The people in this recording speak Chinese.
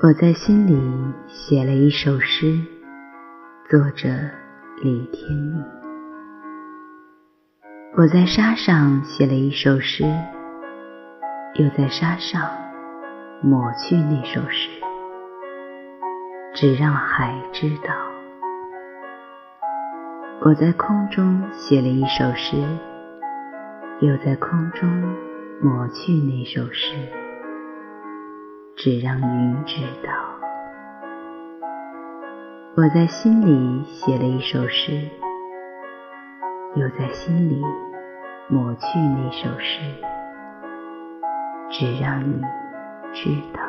我在心里写了一首诗，作者李天命。我在沙上写了一首诗，又在沙上抹去那首诗，只让海知道。我在空中写了一首诗，又在空中抹去那首诗。只让云知道，我在心里写了一首诗，又在心里抹去那首诗，只让你知道。